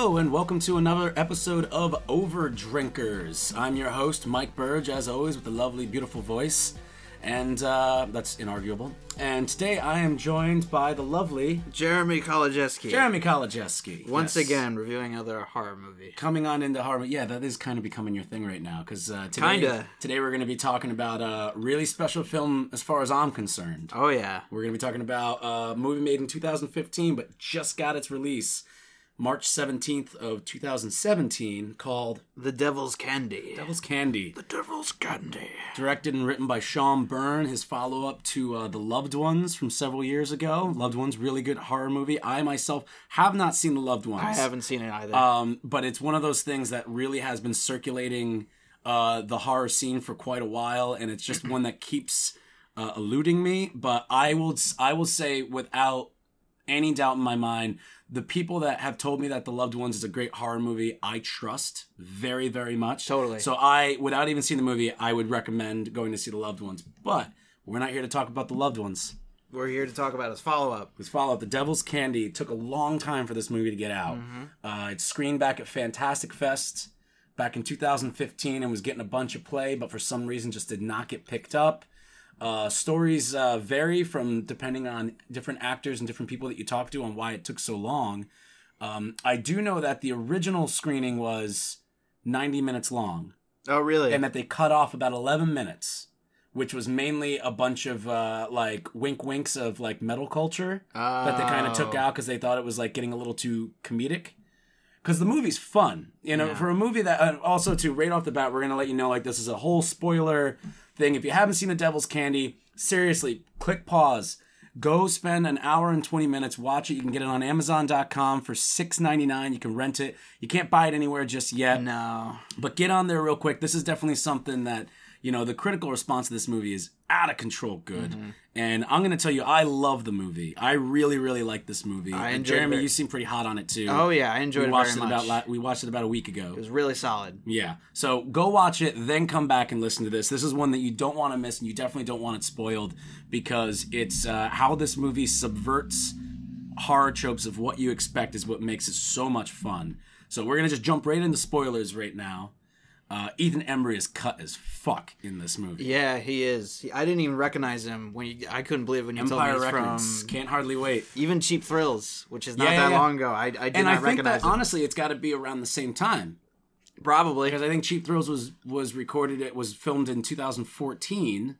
Hello, and welcome to another episode of Over Drinkers. I'm your host, Mike Burge, as always, with a lovely, beautiful voice. And uh, that's inarguable. And today I am joined by the lovely Jeremy Kolodziejski. Jeremy Kolodziejski. Once Yes. again, reviewing another horror movie. Coming on into horror. Yeah, that is kind of becoming your thing right now. Because uh, today, Kinda. today we're going to be talking about a really special film as far as I'm concerned. Oh yeah, We're going to be talking about a movie made in 2015, but just got its release March 17th of 2017 called The Devil's Candy. Devil's Candy. The Devil's Candy. Directed and written by Sean Byrne, his follow up to uh, The Loved Ones from several years ago. Loved Ones, really good horror movie. I myself have not seen The Loved Ones. I haven't seen it either. Um, but it's one of those things that really has been circulating uh, the horror scene for quite a while, and it's just one that keeps uh, eluding me. But I will, I will say without any doubt in my mind, the people that have told me that The Loved Ones is a great horror movie, I trust very, very much. Totally. So I, without even seeing the movie, I would recommend going to see The Loved Ones. But we're not here to talk about The Loved Ones. We're here to talk about his follow up. Let's follow up. The Devil's Candy It took a long time for this movie to get out. Uh, it screened back at Fantastic Fest back in 2015 and was getting a bunch of play, but for some reason just did not get picked up. Uh, stories uh, vary from depending on different actors and different people that you talk to on why it took so long. Um, I do know that the original screening was 90 minutes long Oh really? and that they cut off about 11 minutes which was mainly a bunch of uh, like wink winks of like metal culture that they kind of took Oh. out because they thought it was like getting a little too comedic because the movie's fun you know Yeah. for a movie that uh, also too right off the bat we're gonna let you know like this is a whole spoiler thing. If you haven't seen the devil's candy seriously click pause. Go spend an hour and 20 minutes watch it. You can get it on amazon.com for $6.99 you can rent it. You can't buy it anywhere just yet. No. but get on there real quick. This is definitely something that, you know, the critical response to this movie is out of control good. Mm-hmm. And I'm going to tell you, I love the movie. I really, really like this movie. I And enjoyed it Jeremy, you seem pretty hot on it too. Oh yeah, I enjoyed we it very it much. about we watched it about a week ago. it was really solid. Yeah. So go watch it, then come back and listen to this. This is one that you don't want to miss, and you definitely don't want it spoiled because it's uh, how this movie subverts horror tropes of what you expect is what makes it so much fun. So we're gonna just jump right into spoilers right now. Uh, Ethan Embry is cut as fuck in this movie. Yeah, he is. I didn't even recognize him when you, I couldn't believe when you Empire told me Records from can't hardly wait. even Cheap Thrills, which is not Yeah, that yeah. long ago. I, I did And not I think recognize that him. honestly, it's got to be around the same time Probably. because I think Cheap Thrills was was recorded. It was filmed in 2014.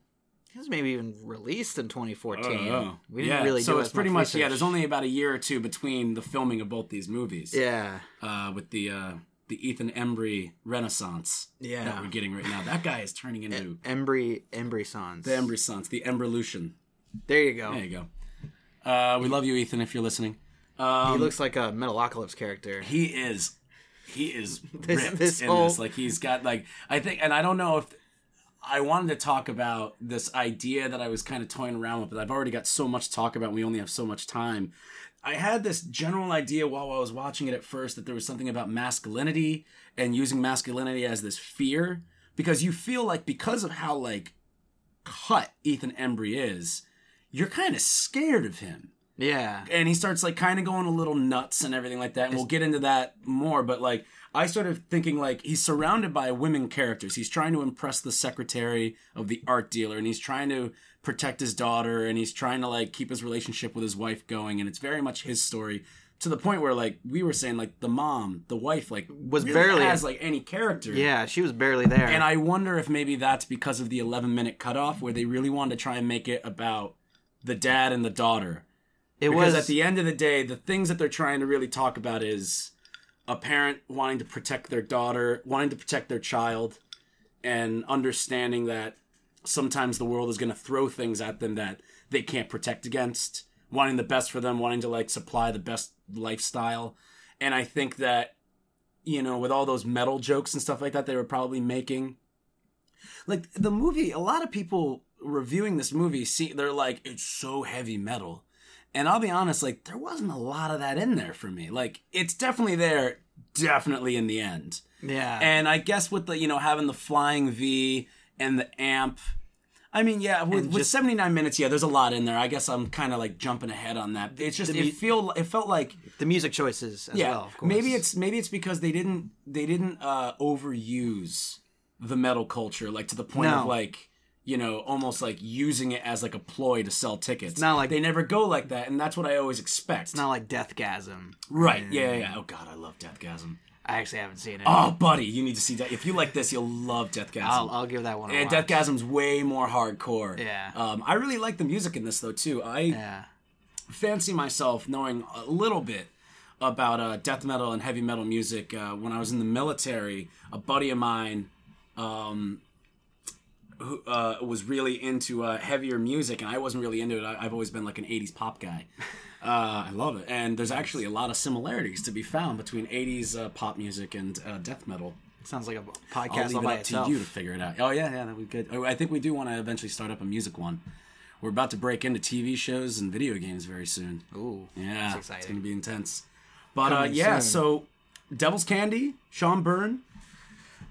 It was maybe even released in 2014. Oh, We didn't really yeah. really so do it's pretty much yeah. There's only about a year or two between the filming of both these movies. Yeah. Uh, with the uh, the Ethan Embry renaissance Yeah. that we're getting right now. That guy is turning into Embry Embry Sans. the Embry Sons, the Emberlution. There you go. There you go. Uh, we love you, Ethan. If you're listening, um, he looks like a Metalocalypse character. he is he is This- ripped this in whole- this. Like he's got like I think, and I don't know if I wanted to talk about this idea that I was kind of toying around with, but I've already got so much to talk about. and We only have so much time. I had this general idea while I was watching it at first that there was something about masculinity and using masculinity as this fear because you feel like because of how like cut Ethan Embry is, you're kind of scared of him Yeah. and he starts like kind of going a little nuts and everything like that and we'll get into that more but like i started thinking like he's surrounded by women characters he's trying to impress the secretary of the art dealer and he's trying to protect his daughter and he's trying to like keep his relationship with his wife going and it's very much his story to the point where like we were saying like the mom the wife like Was really barely- has like any character Yeah, she was barely there. and I wonder if maybe that's because of the 11 minute cutoff where they really wanted to try and make it about the dad and the daughter it because was at the end of the day, the things that they're trying to really talk about is a parent wanting to protect their daughter, wanting to protect their child, and understanding that sometimes the world is going to throw things at them that they can't protect against, wanting the best for them, wanting to like supply the best lifestyle. And I think that, you know, with all those metal jokes and stuff like that, they were probably making. Like the movie, a lot of people reviewing this movie see they're like, it's so heavy metal. And I'll be honest, like there wasn't a lot of that in there for me. Like it's definitely there, definitely in the end. yeah. And I guess with the you know having the flying V and the amp, I mean, yeah, with, with 79 minutes, yeah, there's a lot in there. I guess I'm kind of like jumping ahead on that. It's just The it feel it felt like The music choices as yeah, well, of course. maybe it's maybe it's because they didn't they didn't uh overuse the metal culture like to the point of like you know almost like using it as like a ploy to sell tickets. not like- they never go like that, and that's what I always expect. It's not like Deathgasm. right? Yeah, yeah, yeah. Oh god, I love Deathgasm. I actually haven't seen it. Oh, buddy, you need to see that. If you like this, you'll love Deathgasm. I'll, I'll give that one and watch. Deathgasm's way more hardcore. Yeah. Um, I really like the music in this though too. I Yeah. fancy myself knowing a little bit about uh, death metal and heavy metal music. Uh, when I was in the military, a buddy of mine um, who uh, was really into uh, heavier music, and I wasn't really into it. I, I've always been like an '80s pop guy. Uh, I love it, and there's actually a lot of similarities to be found between '80s uh, pop music and uh, death metal. Sounds like a I'll podcast leave all it by up itself. to you to figure it out. Oh yeah, yeah, that would be good. Oh, I think we do want to eventually start up a music one. We're about to break into TV shows and video games very soon. Ooh, Yeah, it's gonna be intense. But uh, yeah, soon. so Devil's Candy, Sean Byrne,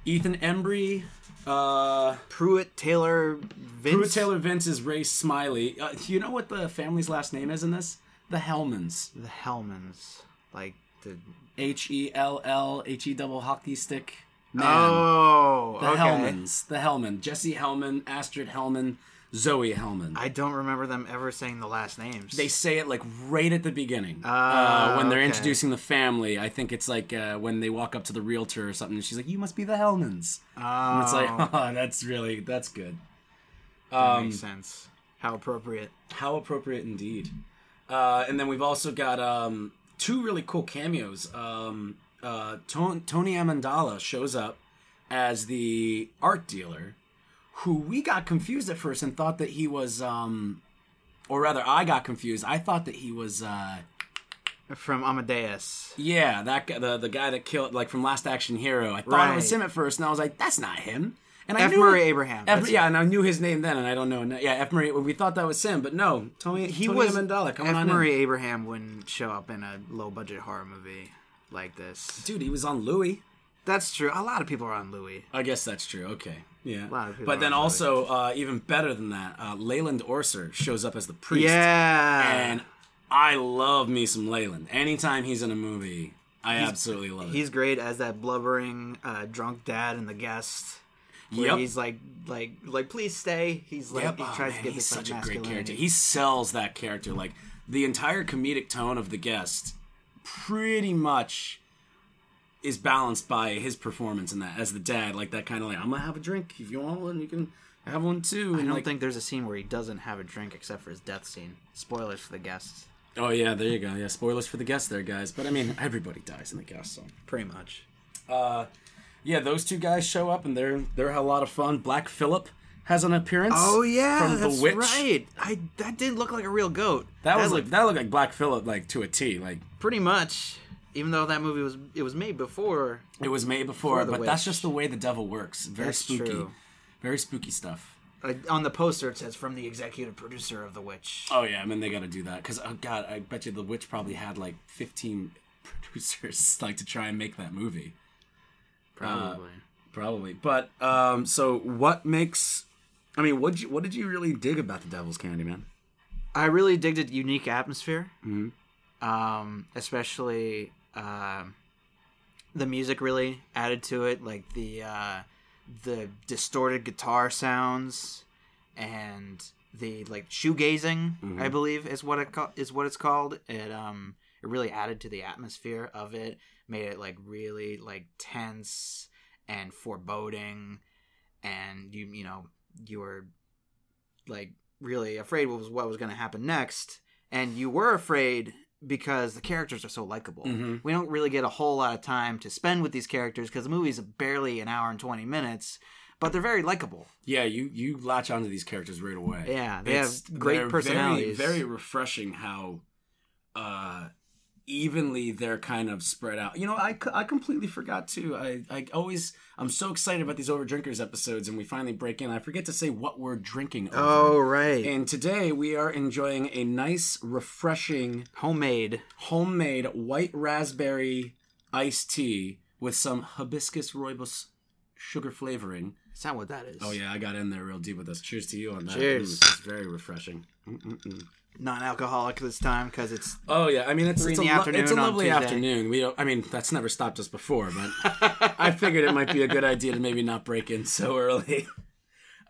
Ethan Embry, uh, Pruitt Taylor Vince. Pruitt Taylor Vince is Ray Smilie. Uh, you know what the family's last name is in this? The Hellmans. The Hellmans, like the H E L L H E double hockey stick. Man. oh, the okay. Hellmans. The Hellman. Jesse Hellman, Astrid Hellman, Zoe Hellman. I don't remember them ever saying the last names. they say it like right at the beginning Ah, uh, when they're okay. introducing the family. I think it's like uh, when they walk up to the realtor or something, and she's like, "You must be the Hellmans." oh, And it's like, oh, that's really that's good. that Um, makes sense. How appropriate. how appropriate indeed. Uh, and then we've also got um, two really cool cameos. Um, uh, Ton- Tony Amendola shows up as the art dealer, who we got confused at first and thought that he was, um, or rather, I got confused. I thought that he was, uh, From Amadeus. yeah, that guy, the the guy that killed, like from Last Action Hero. I thought it was him at first, and I was like, that's not him. And I F. knew Murray it- Abraham. F, yeah, and I knew his name then, and I don't know. Yeah, F. Murray. We thought that was Sim, but no. Tony, He Tony was Amendola coming F. on Murray in. Abraham wouldn't show up in a low budget horror movie like this. Dude, he was on Louie. That's true. A lot of people are on Louie. I guess that's true. Okay, yeah. A lot of people but then also, uh, even better than that, uh, Leland Orser shows up as the priest. Yeah. and I love me some Leland. Anytime he's in a movie, I absolutely love it. He's great as that blubbering uh, drunk dad in the guest. Where Yep. he's like, like, like, please stay. He's like, Yep. he Oh, tries man, to get he's this like, such a great character. He sells that character. Like the entire comedic tone of the guest, pretty much is balanced by his performance in that as the dad. Like that kind of like, I'm gonna have a drink. If you want one, you can have one too. I don't like, think there's a scene where he doesn't have a drink except for his death scene. Spoilers for the guests. Oh yeah, there you go. Yeah, spoilers for the guests there, guys. But I mean, everybody dies in the guest, so. Pretty much. Uh, yeah, those two guys show up and they're they're a lot of fun. Black Phillip has an appearance. Oh yeah, from that's the witch. right. I that didn't look like a real goat. That was looked like that looked like Black Phillip like to a T. Like pretty much. Even though that movie was it was made before. it was made before, For the but that's just the way the devil works. Very That's spooky, true. very spooky stuff. Uh, on the poster, it says from the executive producer of The Witch. Oh yeah, I mean they got to do that because oh god, I bet you the witch probably had like fifteen producers like to try and make that movie. Probably. Probably, but um, so what makes? I mean, what you what did you really dig about the Devil's Candy, man? I really digged its unique atmosphere. Mhm. Um, especially um, the music really added to it, like the uh, the distorted guitar sounds and the like shoegazing. I believe is what it ca- is what it's called. It um it really added to the atmosphere of it, made it like really like tense and foreboding, and you you know you were like really afraid what was what was going to happen next, and you were afraid because the characters are so likable. Mhm. We don't really get a whole lot of time to spend with these characters because the movie's barely an hour and twenty minutes, but they're very likable. Yeah, you you latch onto these characters right away. Yeah, they It's- have great personalities. Very, very refreshing how uh, evenly they're kind of spread out. You know, I, I completely forgot too. I, I always I'm so excited about these over drinkers episodes, and we finally break in. I forget to say what we're drinking. Over. Oh right, And today we are enjoying a nice, refreshing, homemade. homemade white raspberry iced tea with some hibiscus rooibos sugar flavoring. Is that what that is? Oh yeah, I got in there real deep with this. Cheers to you on that. Cheers. It's very refreshing. Mm-mm-mm. Non-alcoholic this time because it's Oh yeah, I mean it's it's a, the lo- it's a lovely afternoon. We don't, I mean that's never stopped us before, but I figured it might be a good idea to maybe not break in so early.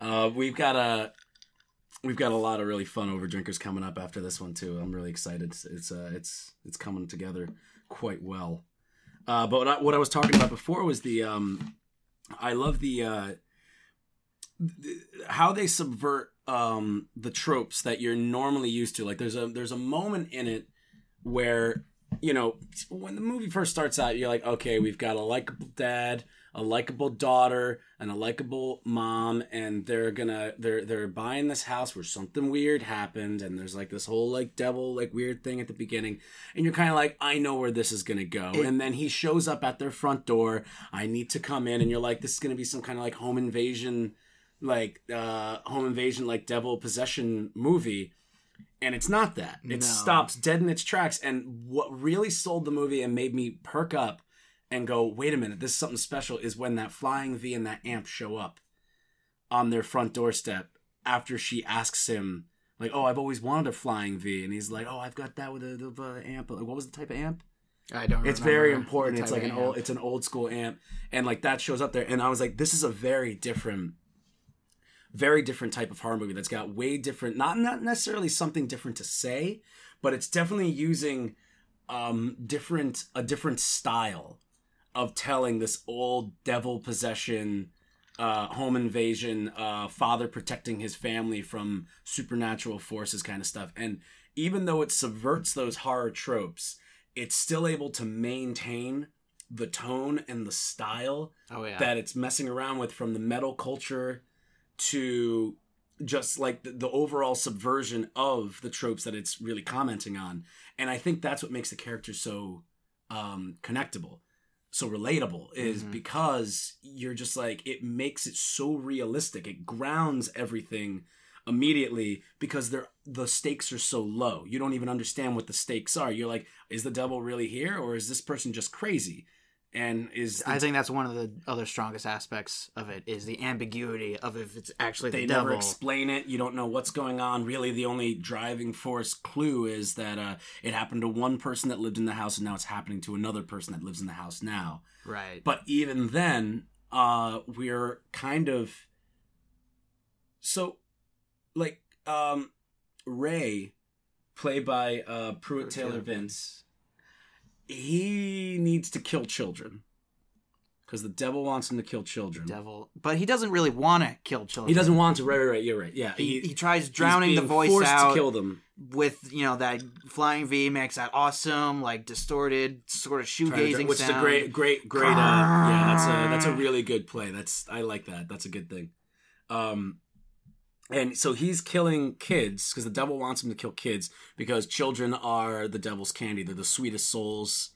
Uh, we've got a we've got a lot of really fun over drinkers coming up after this one too. I'm really excited. It's it's uh, it's, it's coming together quite well. Uh, but what I, what I was talking about before was the um, I love the uh, th- how they subvert um, the tropes that you're normally used to. Like there's a there's a moment in it where you know when the movie first starts out, you're like, okay, we've got a likable dad, a likable daughter, and a likable mom, and they're gonna they're they're buying this house where something weird happened, and there's like this whole like devil like weird thing at the beginning, and you're kind of like, I know where this is gonna go, It- and then he shows up at their front door. I need to come in, and you're like, this is gonna be some kind of like home invasion like uh home invasion like devil possession movie and it's not that it No. stops dead in its tracks and what really sold the movie and made me perk up and go wait a minute this is something special is when that flying v and that amp show up on their front doorstep after she asks him like oh i've always wanted a flying v and he's like oh i've got that with the, the, the amp like, what was the type of amp I don't. it's very important. It's like an old, it's an old school amp, and like that shows up there. And I was like, this is a very different, very different type of horror movie that's got way different, not not necessarily something different to say, but it's definitely using um different a different style of telling this old devil possession uh, home invasion, uh, father protecting his family from supernatural forces kind of stuff. And even though it subverts those horror tropes, it's still able to maintain the tone and the style Oh yeah. that it's messing around with from the metal culture to just like the, the overall subversion of the tropes that it's really commenting on. And I think that's what makes the character so um, connectable, so relatable, is Mhm. because you're just like, it makes it so realistic. It grounds everything immediately because they're the stakes are so low. You don't even understand what the stakes are. You're like, is the devil really here or is this person just crazy? And is the I think that's one of the other strongest aspects of it is the ambiguity of if it's actually they the never devil. explain it you don't know what's going on really the only driving force clue is that uh, it happened to one person that lived in the house and now it's happening to another person that lives in the house now right. but even then uh we're kind of so like um ray played by uh pruitt taylor vince he needs to kill children. Because the devil wants him to kill children. Devil, but he doesn't really want to kill children. he doesn't want to. Right right right. You're right. Yeah He, he, he tries drowning the voice out to kill them. with you know that flying V makes that awesome like distorted sort of shoegazing which sound. Which is a great great great uh, yeah that's a that's a really good play. That's i like that. That's a good thing. Um and so he's killing kids because the devil wants him to kill kids because children are the devil's candy they're the sweetest souls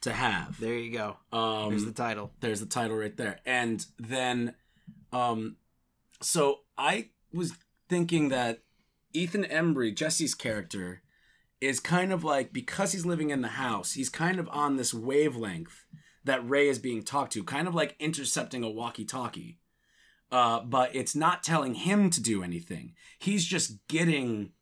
to have There you go. um There's the title. there's the title right there and then um so i was thinking that ethan embry jesse's character is kind of like because he's living in the house he's kind of on this wavelength that ray is being talked to kind of like intercepting a walkie-talkie uh, but it's not telling him to do anything. He's just getting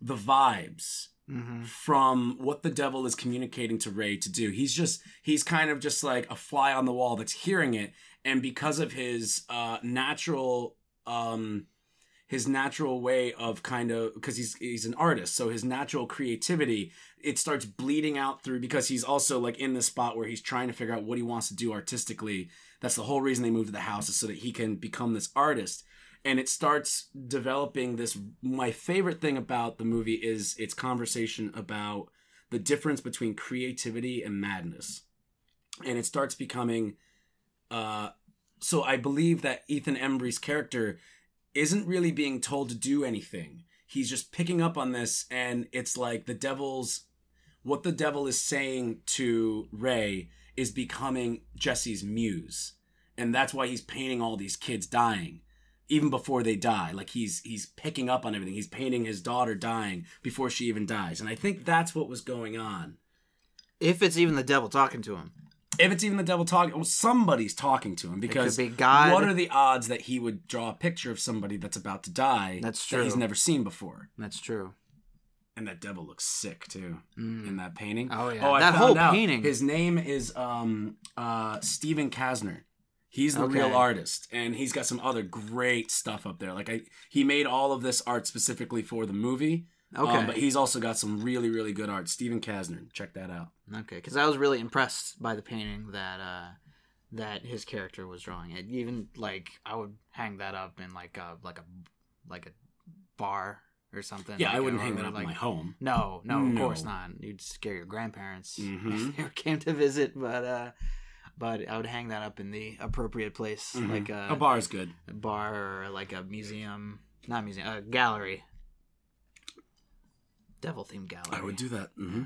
the vibes hmm from what the devil is communicating to Ray to do. He's just he's kind of just like a fly on the wall that's hearing it. And because of his uh natural um his natural way of kind of because he's he's an artist so his natural creativity it starts bleeding out through because he's also like in the spot where he's trying to figure out what he wants to do artistically. That's the whole reason they moved to the house is so that he can become this artist. And it starts developing this my favorite thing about the movie is its conversation about the difference between creativity and madness. And it starts becoming uh so i believe that ethan embry's character isn't really being told to do anything. He's just picking up on this and it's like the devil's what the devil is saying to ray is becoming jesse's muse. And that's why he's painting all these kids dying even before they die. Like he's he's picking up on everything. He's painting his daughter dying before she even dies. And i think that's what was going on. If it's even the devil talking to him. If it's even the devil talking, well, somebody's talking to him because be what are the odds that he would draw a picture of somebody that's about to die That's that he's never seen before? That's true. And that devil looks sick too in that painting. Oh, yeah. I That whole out painting. His name is um uh Stephen Kasner. He's the real artist, and he's got some other great stuff up there. Like I, he made all of this art specifically for the movie. Okay. um, but he's also got some really, really good art. Stephen Kasner, check that out. Okay, because I was really impressed by the painting that uh, that his character was drawing. It even like I would hang that up in like a like a like a bar or something. Yeah, like, I wouldn't or, hang that up like, in my home. No, no, of No. course not. You'd scare your grandparents Mhm. if they came to visit. But uh, but I would hang that up in the appropriate place, Mhm. like a, a bar is good. a bar or like a museum, not museum, a gallery, devil themed gallery. I would do that. hmm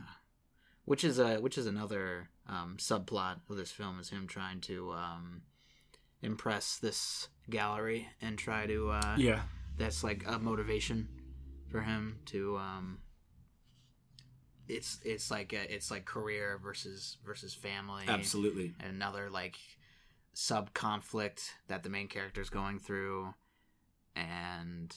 which is a which is another um, subplot of this film is him trying to um, impress this gallery and try to uh, Yeah, that's like a motivation for him to um, it's it's like a, it's like career versus versus family absolutely. and another like sub conflict that the main character is going through and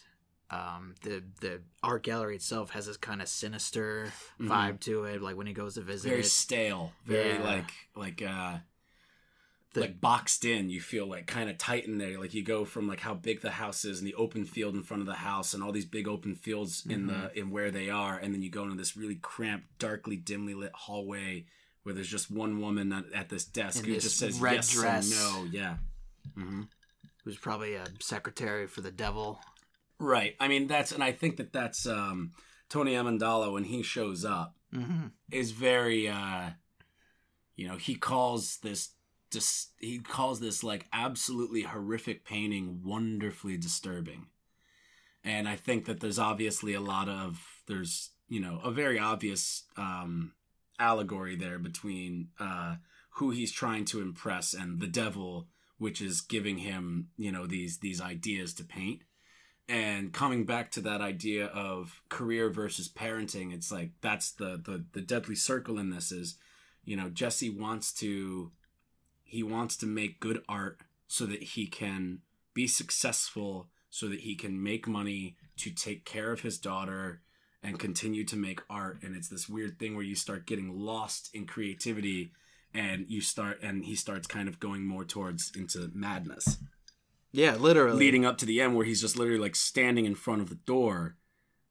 um, the the art gallery itself has this kind of sinister Mhm. vibe to it like when he goes to visit Very it stale. Very Yeah. like like uh The- like boxed in. You feel like kind of tight in there. Like you go from like how big the house is and the open field in front of the house and all these big open fields in the Mm-hmm. in where they are, and then you go into this really cramped, darkly, dimly lit hallway where there's just one woman at, at this desk In who this just says red yes dress. no. Yeah. hmm who's probably a secretary for the devil Right. I mean that's and I think that that's um Tony Amendola when he shows up mm-hmm. is very uh you know he calls this just he calls this like absolutely horrific painting wonderfully disturbing and i think that there's obviously a lot of there's you know a very obvious um allegory there between uh who he's trying to impress and the devil which is giving him you know these these ideas to paint and coming back to that idea of career versus parenting it's like that's the the, the deadly circle in this is you know jesse wants to he wants to make good art so that he can be successful so that he can make money to take care of his daughter and continue to make art. And it's this weird thing where you start getting lost in creativity and you start and he starts kind of going more towards into madness yeah literally. leading up to the end where he's just literally like standing in front of the door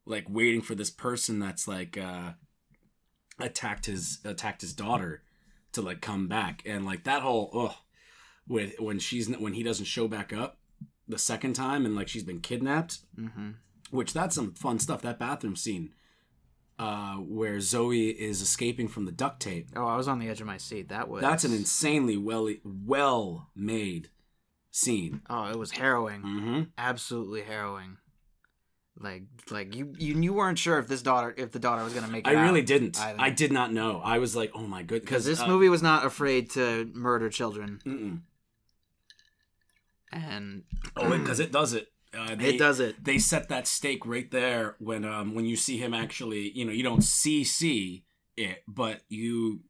like waiting for this person that's like uh attacked his attacked his daughter to like come back. And like that whole ugh with when she's when he doesn't show back up the second time and like she's been kidnapped mm-hmm. which that's some fun stuff that bathroom scene uh where zoe is escaping from the duct tape. Oh i was on the edge of my seat. That was that's an insanely well well made scene oh it was harrowing mm-hmm absolutely harrowing like like you you, you weren't sure if this daughter if the daughter was gonna make it I really didn't. either. I did not know. I was like, oh my goodness, because this uh, movie was not afraid to murder children mm-mm. and Oh, because it does it. Uh, they, it does it They set that stake right there when um when you see him actually. You know, you don't see see it, but you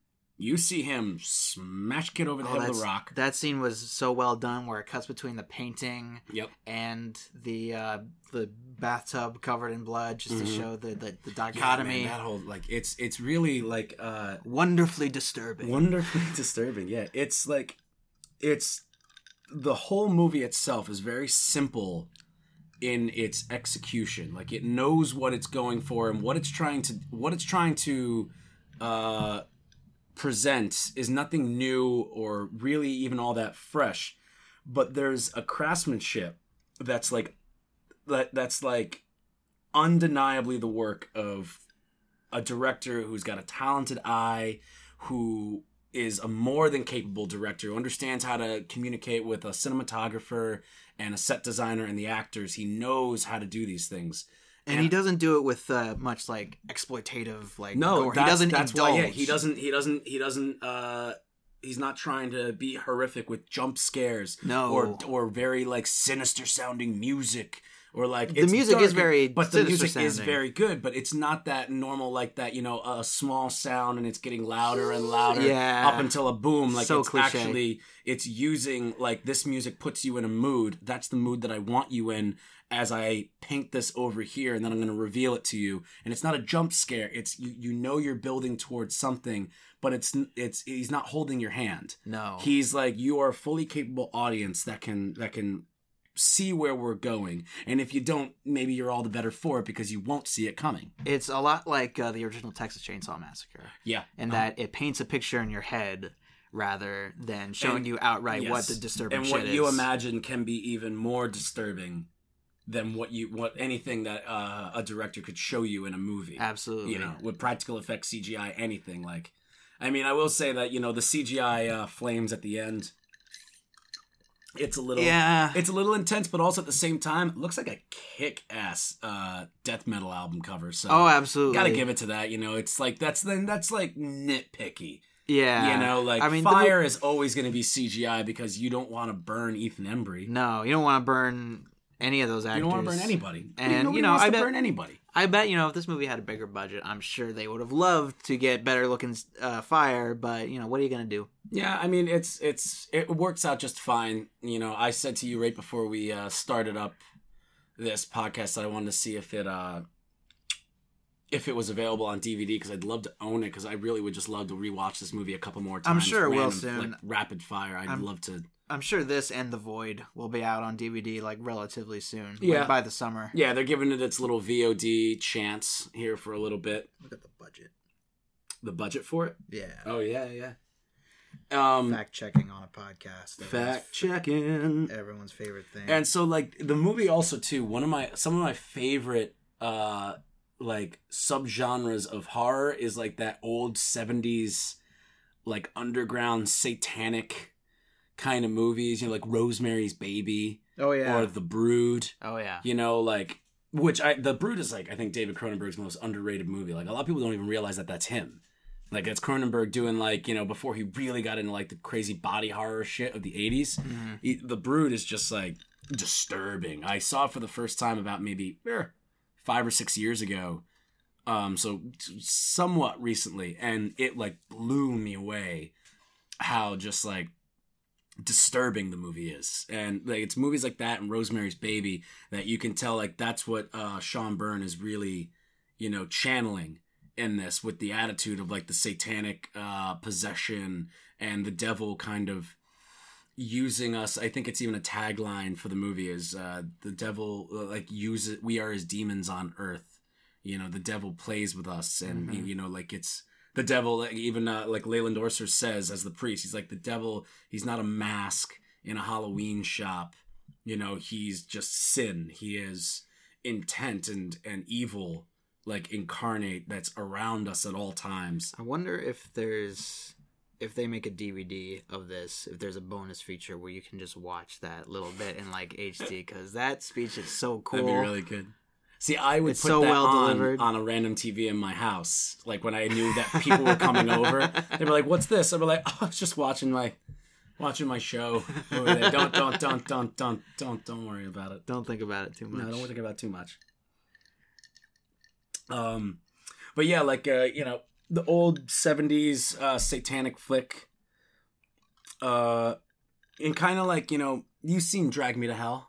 you see him smash kid over the Oh, head of that's- the rock. that scene was so well done where it cuts between the painting Yep. and the uh the bathtub covered in blood just to Mhm. show the the, the Yeah, dichotomy man, that whole like it's it's really like uh wonderfully disturbing wonderfully disturbing. Yeah, it's like it's the whole movie itself is very simple in its execution. Like it knows what it's going for and what it's trying to what it's trying to uh present is nothing new or really even all that fresh. But there's a craftsmanship that's like that that's like undeniably the work of a director who's got a talented eye, who is a more than capable director, who understands how to communicate with a cinematographer and a set designer and the actors. He knows how to do these things. And he doesn't do it with uh, much like exploitative like No, gore. he doesn't That's indulge. why. Yeah, he doesn't. He doesn't. He doesn't. uh He's not trying to be horrific with jump scares. No. or or very like sinister sounding music or like The music is very but the music is very good but it's not that normal like that you know a small sound and it's getting louder and louder Yeah. up until a boom like So it's cliche. actually it's using like this music puts you in a mood that's the mood that i want you in as i paint this over here and then i'm going to reveal it to you. And it's not a jump scare. It's you you know you're building towards something but it's it's he's not holding your hand. No. he's like you are a fully capable audience that can that can see where we're going. And if you don't maybe you're all the better for it because you won't see it coming. It's a lot like uh, the original Texas Chainsaw Massacre, yeah. In that it paints a picture in your head rather than showing And- you outright what the disturbing and what you imagine can be even more disturbing than what you what anything that uh, a director could show you in a movie Absolutely. you know with practical effects cgi anything like i mean i will say that you know the cgi uh, flames at the end it's a little Yeah. it's a little intense but also at the same time it looks like a kick-ass uh death metal album cover so oh, absolutely. gotta give it to that you know it's like that's then that's like nitpicky Yeah. you know like I mean, the fire is always going to be cgi because you don't want to burn ethan embry No, you don't want to burn any of those actors. you don't want to burn anybody And, Nobody you know, I bet- burn anybody I bet you know if this movie had a bigger budget, I'm sure they would have loved to get better looking uh, fire. But you know, what are you gonna do? yeah i mean it's it's it works out just fine you know i said to you right before we uh started up this podcast that i wanted to see if it uh if it was available on DVD because I'd love to own it because I really would just love to rewatch this movie a couple more times. I'm sure it will soon. Like rapid fire, I'd I'm- love to. I'm sure this and The Void will be out on DVD like relatively soon. like, Yeah. by the summer. Yeah, they're giving it its little VOD chance here for a little bit. Look at the budget. The budget for it? Yeah. Oh yeah, yeah. Um, Fact checking on a podcast. fact checking. Everyone's favorite thing. And so like the movie also too, one of my some of my favorite uh like subgenres of horror is like that old 70s like underground satanic kind of movies, you know, like Rosemary's Baby oh yeah. or The Brood, oh yeah. you know, like which I The Brood is like I think David Cronenberg's most underrated movie. Like a lot of people don't even realize that that's him. Like it's Cronenberg doing like, you know, before he really got into like the crazy body horror shit of the 80s Mhm. he- the brood is just like disturbing i saw it for the first time about maybe eh, five or six years ago um so somewhat recently and it like blew me away how just like disturbing the movie is. And like it's movies like that and rosemary's baby that you can tell like that's what uh sean byrne is really you know channeling in this with the attitude of like the satanic uh possession and the devil kind of using us. I think it's even a tagline for the movie is uh the devil uh, like use it we are as demons on earth. You know the devil plays with us and Mhm. you know like it's the devil like, even uh, like Leland Orser says as the priest he's like the devil he's not a mask in a Halloween shop you know he's just sin he is intent and and evil like incarnate that's around us at all times I wonder if there's if they make a DVD of this, if there's a bonus feature where you can just watch that little bit in like HD because that speech is so cool. That'd be really good. See, I would It's put so that well on, delivered. on a random TV in my house. Like when I knew that people were coming over, they'd be like, "What's this?" I'd be like, "Oh, I was just watching my watching my show over there. Don't don't don't don't don't don't don't worry about it. Don't think about it too much. No, don't think about it too much." Um, but yeah, like uh, you know, the old '70s uh, satanic flick. Uh, and kind of like you know, you've seen Drag Me to Hell.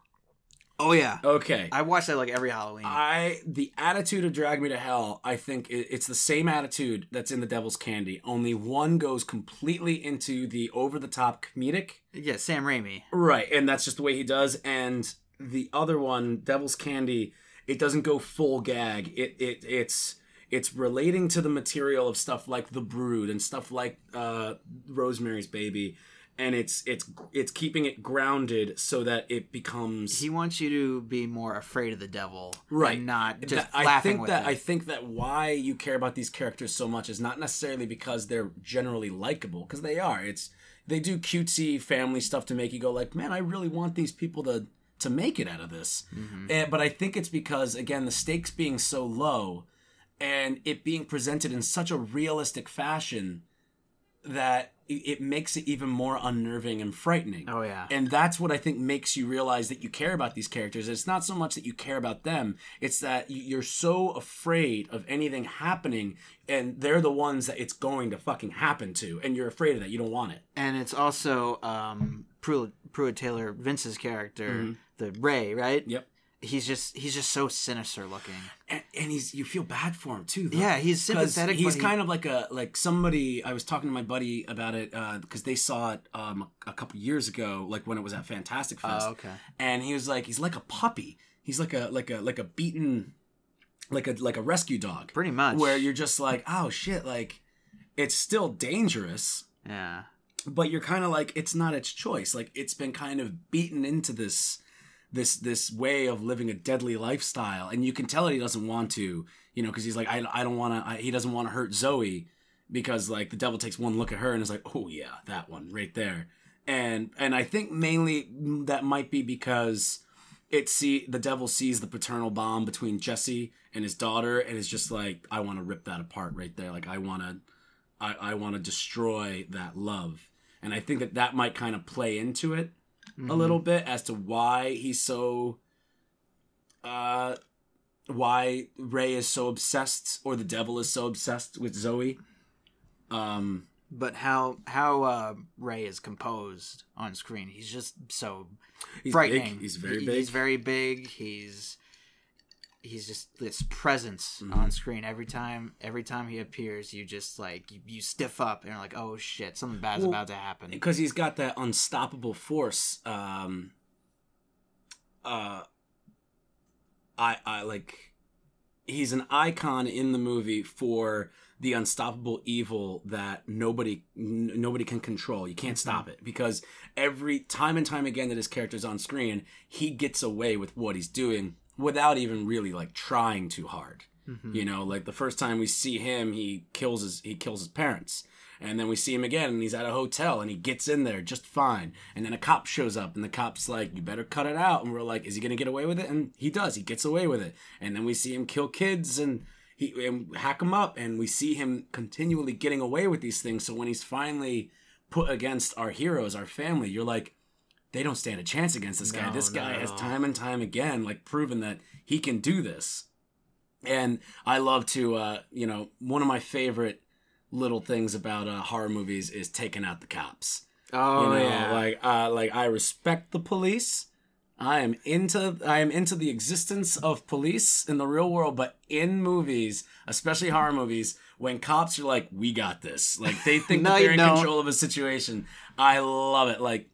Oh yeah, Okay. I watch that like every Halloween. I the attitude of Drag Me to Hell, I think it, it's the same attitude that's in the Devil's Candy. Only one goes completely into the over the top comedic, yeah, Sam Raimi. right? And that's just the way he does. And the other one, Devil's Candy, it doesn't go full gag. It it it's it's relating to the material of stuff like The Brood and stuff like uh, Rosemary's Baby, and it's it's it's keeping it grounded so that it becomes He wants you to be more afraid of the devil, Right. And not just That- I think with that it. I think that why you care about these characters so much is not necessarily because they're generally likable, because they are. It's they do cutesy family stuff to make you go like, man, I really want these people to to make it out of this. Mm-hmm. And, but I think it's because again the stakes being so low, and it being presented in such a realistic fashion that it, makes it even more unnerving and frightening. Oh yeah. And that's what I think makes you realize that you care about these characters. It's not so much that you care about them, it's that you're so afraid of anything happening, and they're the ones that it's going to fucking happen to, and you're afraid of that. You don't want it. and it's also um Pruitt, Pruitt Taylor Vince's character, the Ray, right? Yep. He's just he's just so sinister looking. And, and he's you feel bad for him too. Though. Yeah, he's sympathetic. He's he- kind of like a like somebody. I was talking to my buddy about it because they saw it um, a couple years ago, like when it was at Fantastic Fest. Oh, okay. And he was like, he's like a puppy. He's like a like a like a beaten, like a like a rescue dog. Pretty much. Where you're just like, oh shit, like it's still dangerous, Yeah. but you're kind of like it's not its choice. Like it's been kind of beaten into this this this way of living a deadly lifestyle, and you can tell that he doesn't want to, you know, because he's like, I I don't want to. He doesn't want to hurt Zoe because like the devil takes one look at her and is like, oh yeah, that one right there, and and I think mainly that might be because it see the devil sees the paternal bond between Jesse and his daughter and is just like, I want to rip that apart right there. Like I want to, I, I want to destroy that love. And I think that that might kind of play into it a little bit as to why he's so, uh, why Ray is so obsessed or the devil is so obsessed with Zoe. Um, But how how uh, Ray is composed on screen, he's just so he's frightening. big. He's very He- big. He's very big. He's he's just this presence Mm-hmm. on screen every time. Every time he appears, you just like you, you stiff up and you're like, oh shit, something bad's Well, about to happen. because he's got that unstoppable force um uh i i like he's an icon in the movie for the unstoppable evil that nobody n- nobody can control you can't stop it because every time and time again that his character's on screen he gets away with what he's doing without even really like trying too hard. Mm-hmm. You know like the first time we see him he kills his he kills his parents. And then we see him again and he's at a hotel and he gets in there just fine. And then a cop shows up and the cop's like you better cut it out. And we're like is he gonna get away with it? And he does he gets away with it. And then we see him kill kids and he and hack them up and we see him continually getting away with these things. So when he's finally put against our heroes our family you're like they don't stand a chance against this guy No, this guy has time and time again like proven that he can do this and I love to, uh, you know, one of my favorite little things about uh, horror movies is taking out the cops. oh you know, yeah, like, uh, like I respect the police. I am into, I am into the existence of police in the real world, but in movies, especially horror movies, when cops are like, "We got this," like they think No, that they're in don't. control of a situation. I love it. Like,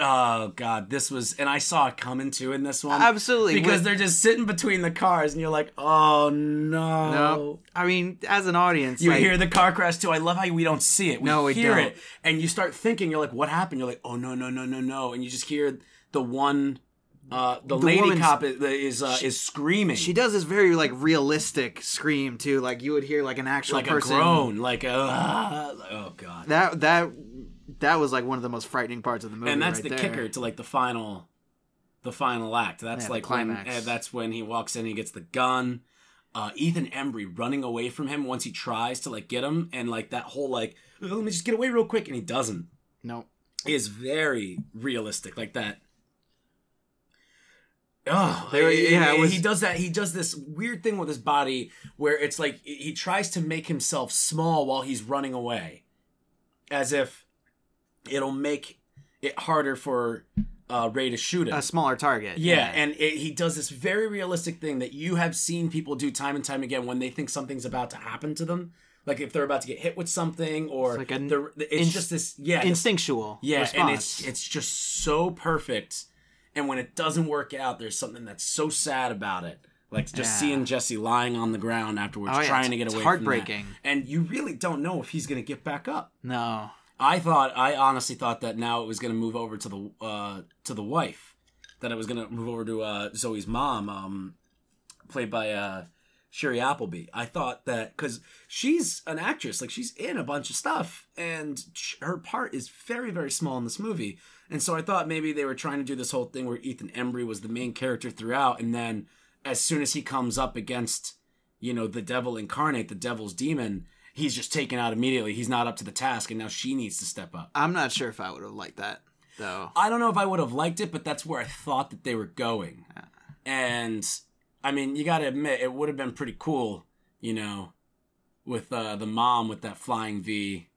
oh god, this was, and I saw it coming too in this one absolutely. because they're just sitting between the cars, and you're like, "Oh no!" no, I mean, as an audience, You like, hear the car crash too. I love how we don't see it. We No, we hear don't. it, and you start thinking, you're like, "What happened?" You're like, "Oh no, no, no, no, no!" And you just hear the one, uh, the, lady cop is is, uh, is screaming, she does this very like realistic scream too. Like you would hear like an actual like person. a groan, like a, uh, like, oh god. That that that was like one of the most frightening parts of the movie. and that's right the there. kicker to like the final the final act that's Yeah, like when uh, that's when he walks in he gets the gun uh, ethan embry running away from him once he tries to like get him and like that whole like "Oh, let me just get away real quick and he doesn't No, is very realistic like that Oh, There- yeah, was- he does that. He does this weird thing with his body where it's like he tries to make himself small while he's running away, as if it'll make it harder for uh, Ray to shoot him. a smaller target. Yeah, and it, he does this very realistic thing that you have seen people do time and time again when they think something's about to happen to them. Like if they're about to get hit with something, or It's like they're- it's inst- just this, yeah, instinctual. yeah, response. and it's it's just so perfect. And when it doesn't work out, there's something that's so sad about it. Like just Yeah. seeing Jesse lying on the ground afterwards, Oh, yeah, trying to get away. heartbreaking. And you really don't know if he's gonna get back up. no. I thought, I honestly thought that now it was gonna move over to the uh, to the wife, that it was gonna move over to uh, Zoe's mom, um, played by uh, Shiri Appleby. I thought that because she's an actress, like she's in a bunch of stuff, and sh- her part is very very small in this movie. And so I thought maybe they were trying to do this whole thing where Ethan Embry was the main character throughout, and then as soon as he comes up against, you know, the devil incarnate, the devil's demon, he's just taken out immediately. He's not up to the task, and now she needs to step up. I'm not sure if I would have liked that though. I don't know if I would have liked it, but that's where I thought that they were going. And I mean, you got to admit, it would have been pretty cool, you know, with uh, the mom with that flying V,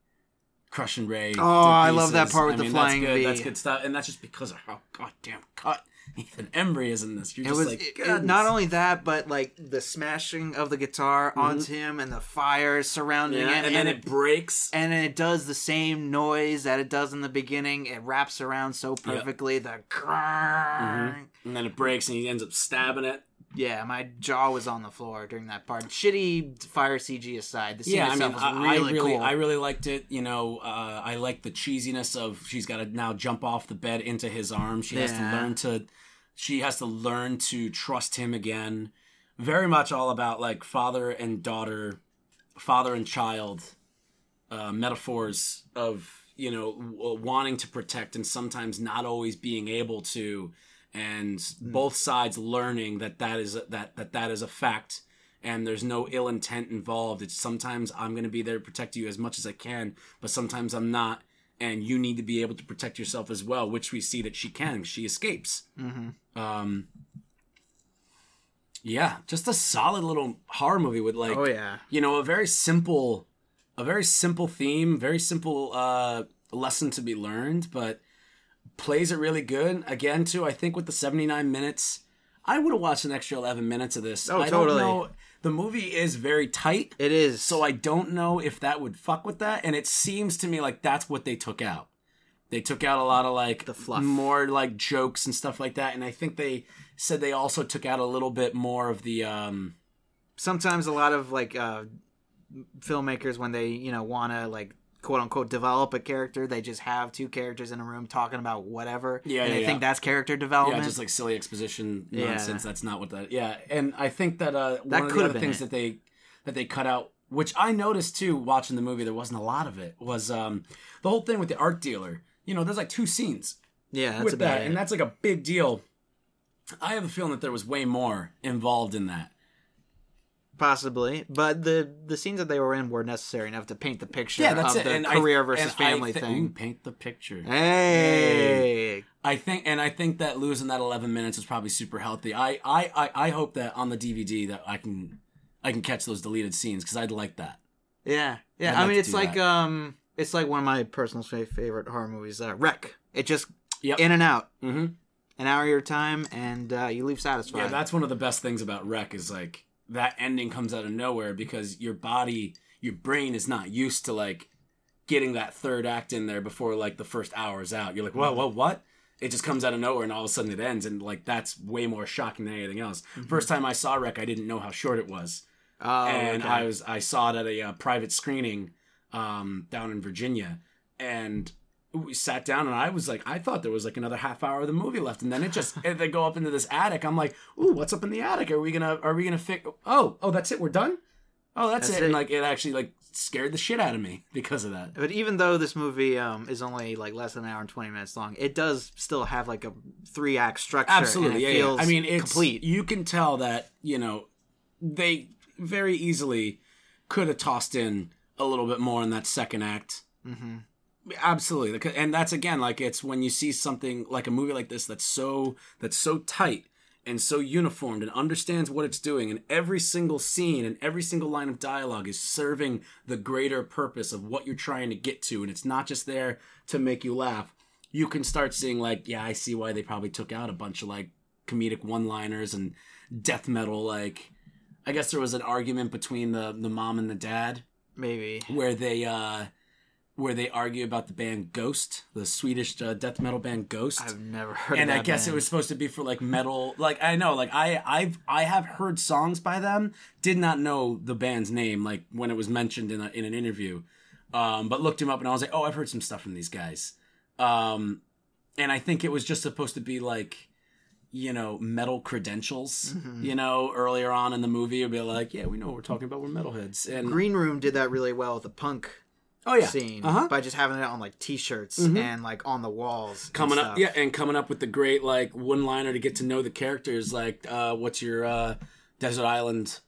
crushing Ray. Oh, I love that part with the flying that's good, V. That's good stuff, and that's just because of how goddamn cut Ethan Embry is in this. You're It just was like, it- not only that, but like the smashing of the guitar onto him and the fire surrounding Mm-hmm. yeah, it, and then it breaks. and it does the same noise that it does in the beginning. It wraps around so perfectly. The Mm-hmm. and then it breaks, and he ends up stabbing it. Yeah, my jaw was on the floor during that part. Shitty fire CG aside, the scene yeah, I mean, was I, I really, really, cool. I really liked it. You know, uh, I like the cheesiness of she's got to now jump off the bed into his arms. She has to learn to, she has to learn to trust him again. Very much all about like father and daughter, father and child, uh, metaphors of you know w- wanting to protect and sometimes not always being able to, and both sides learning that that is a, that that that is a fact and there's no ill intent involved. It's sometimes I'm going to be there to protect you as much as I can, but sometimes I'm not, and you need to be able to protect yourself as well, which we see that she can. She escapes. Mm-hmm. Um, yeah, just a solid little horror movie with like, oh yeah, you know, a very simple, a very simple theme, very simple uh, lesson to be learned, but plays it really good. Again, too, I think with the 79 minutes, I would have watched an extra 11 minutes of this. Oh, I totally. Don't know. The movie is very tight, it is. so I don't know if that would fuck with that. And it seems to me like that's what they took out. They took out a lot of like The fluff. more like jokes and stuff like that. And I think they said they also took out a little bit more of the um sometimes a lot of like uh filmmakers when they you know want to like quote unquote develop a character they just have two characters in a room talking about whatever Yeah, and yeah, they yeah. think that's character development Yeah, just like silly exposition Yeah. nonsense. That's not what that. Yeah, and I think that uh, That one of the other things it. that they that they cut out, which I noticed too, watching the movie, there wasn't a lot of it. Was um, the whole thing with the art dealer? You know, there's like two scenes yeah that's with that, it. and that's like a big deal. I have a feeling that there was way more involved in that. Possibly but the the scenes that they were in were necessary enough to paint the picture Yeah, that's of it. the and I- career versus and family thi- thing paint the picture. hey I think, and I think that losing that 11 minutes is probably super healthy. I, I, I, I hope that on the DVD that I can, I can catch those deleted scenes because I'd like that. yeah yeah I'd i like mean it's like that. um it's like one of my personal favorite horror movies uh wreck it just Yep. in and out Mm-hmm. an hour of your time and uh, you leave satisfied Yeah, that's one of the best things about Wreck is like that ending comes out of nowhere because your body, your brain is not used to like getting that third act in there before like the first hour is out. You're like, whoa, whoa, what? It just comes out of nowhere and all of a sudden it ends, and like that's way more shocking than anything else. First time I saw Wreck, I didn't know how short it was. oh, and okay. I was I saw it at a uh, private screening um, down in Virginia, and we sat down and I was like, I thought there was like another half hour of the movie left, and then it just they go up into this attic. I'm like, ooh, what's up in the attic? Are we gonna Are we gonna fix? Oh, oh, that's it. We're done. Oh, that's, That's it. And like it actually like scared the shit out of me because of that. But even though this movie um, is only like less than an hour and twenty minutes long, it does still have like a three act structure. Absolutely, yeah, it yeah. feels I mean, it's complete. You can tell that you know they very easily could have tossed in a little bit more in that second act. hmm Absolutely, and that's again like it's when you see something like a movie like this that's so that's so tight and so uniformed and understands what it's doing, and every single scene and every single line of dialogue is serving the greater purpose of what you're trying to get to, and it's not just there to make you laugh. You can start seeing like, yeah, I see why they probably took out a bunch of like comedic one-liners and death metal. Like, I guess there was an argument between the the mom and the dad Maybe. where they uh where they argue about the band Ghost, the Swedish uh, death metal band Ghost. I've never heard. and of I that guess it was supposed to be for like metal. Like I know, like I I've I have heard songs by them. Did not know the band's name. Like when it was mentioned in a, in an interview, um, but looked him up and I was like, oh, I've heard some stuff from these guys. Um, and I think it was just supposed to be like, you know, metal credentials. Mhm. You know, earlier on in the movie, it'd be like, yeah, we know what we're talking about. We're metalheads. And Green Room did that really well with the punk oh yeah, scene uh-huh. by just having it on like T-shirts Mhm. and like on the walls. coming up yeah and coming up with the great like one liner to get to know the characters like uh what's your uh desert island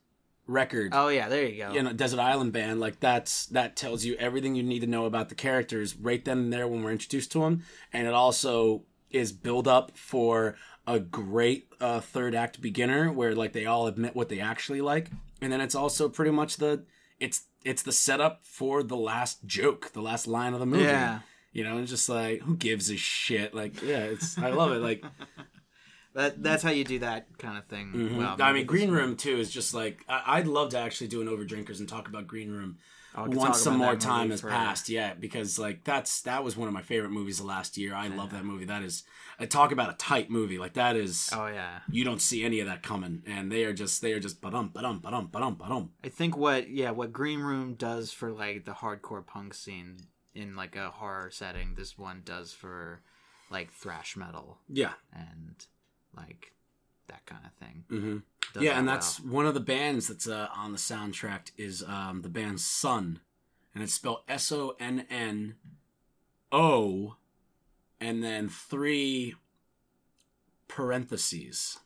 record. Oh yeah, there you go. you know, Desert Island Band, like that's that tells you everything you need to know about the characters right then and there when we're introduced to them, and it also is build up for a great uh, third act beginner where like they all admit what they actually like, and then it's also pretty much the it's it's the setup for the last joke, the last line of the movie. Yeah. You know, it's just like who gives a shit? Like, yeah, it's I love it. Like, That that's how you do that kind of thing. Well, Mm-hmm. I mean, Green Room too is just like I, I'd love to actually do an Overdrinkers and talk about Green Room Could once some more time has passed. Yeah, because like that's that was one of my favorite movies of last year. I love that movie. That is, I talk about a tight movie. Like that is, Oh yeah. you don't see any of that coming, and they are just they are just ba-dum ba-dum ba-dum ba-dum ba-dum. I think what yeah what Green Room does for like the hardcore punk scene in like a horror setting, this one does for like thrash metal Yeah, and like that kind of thing. Mm-hmm. Yeah, that and well. that's one of the bands that's uh, on the soundtrack is um, the band Sunn, and it's spelled S O N N O, and then three parentheses.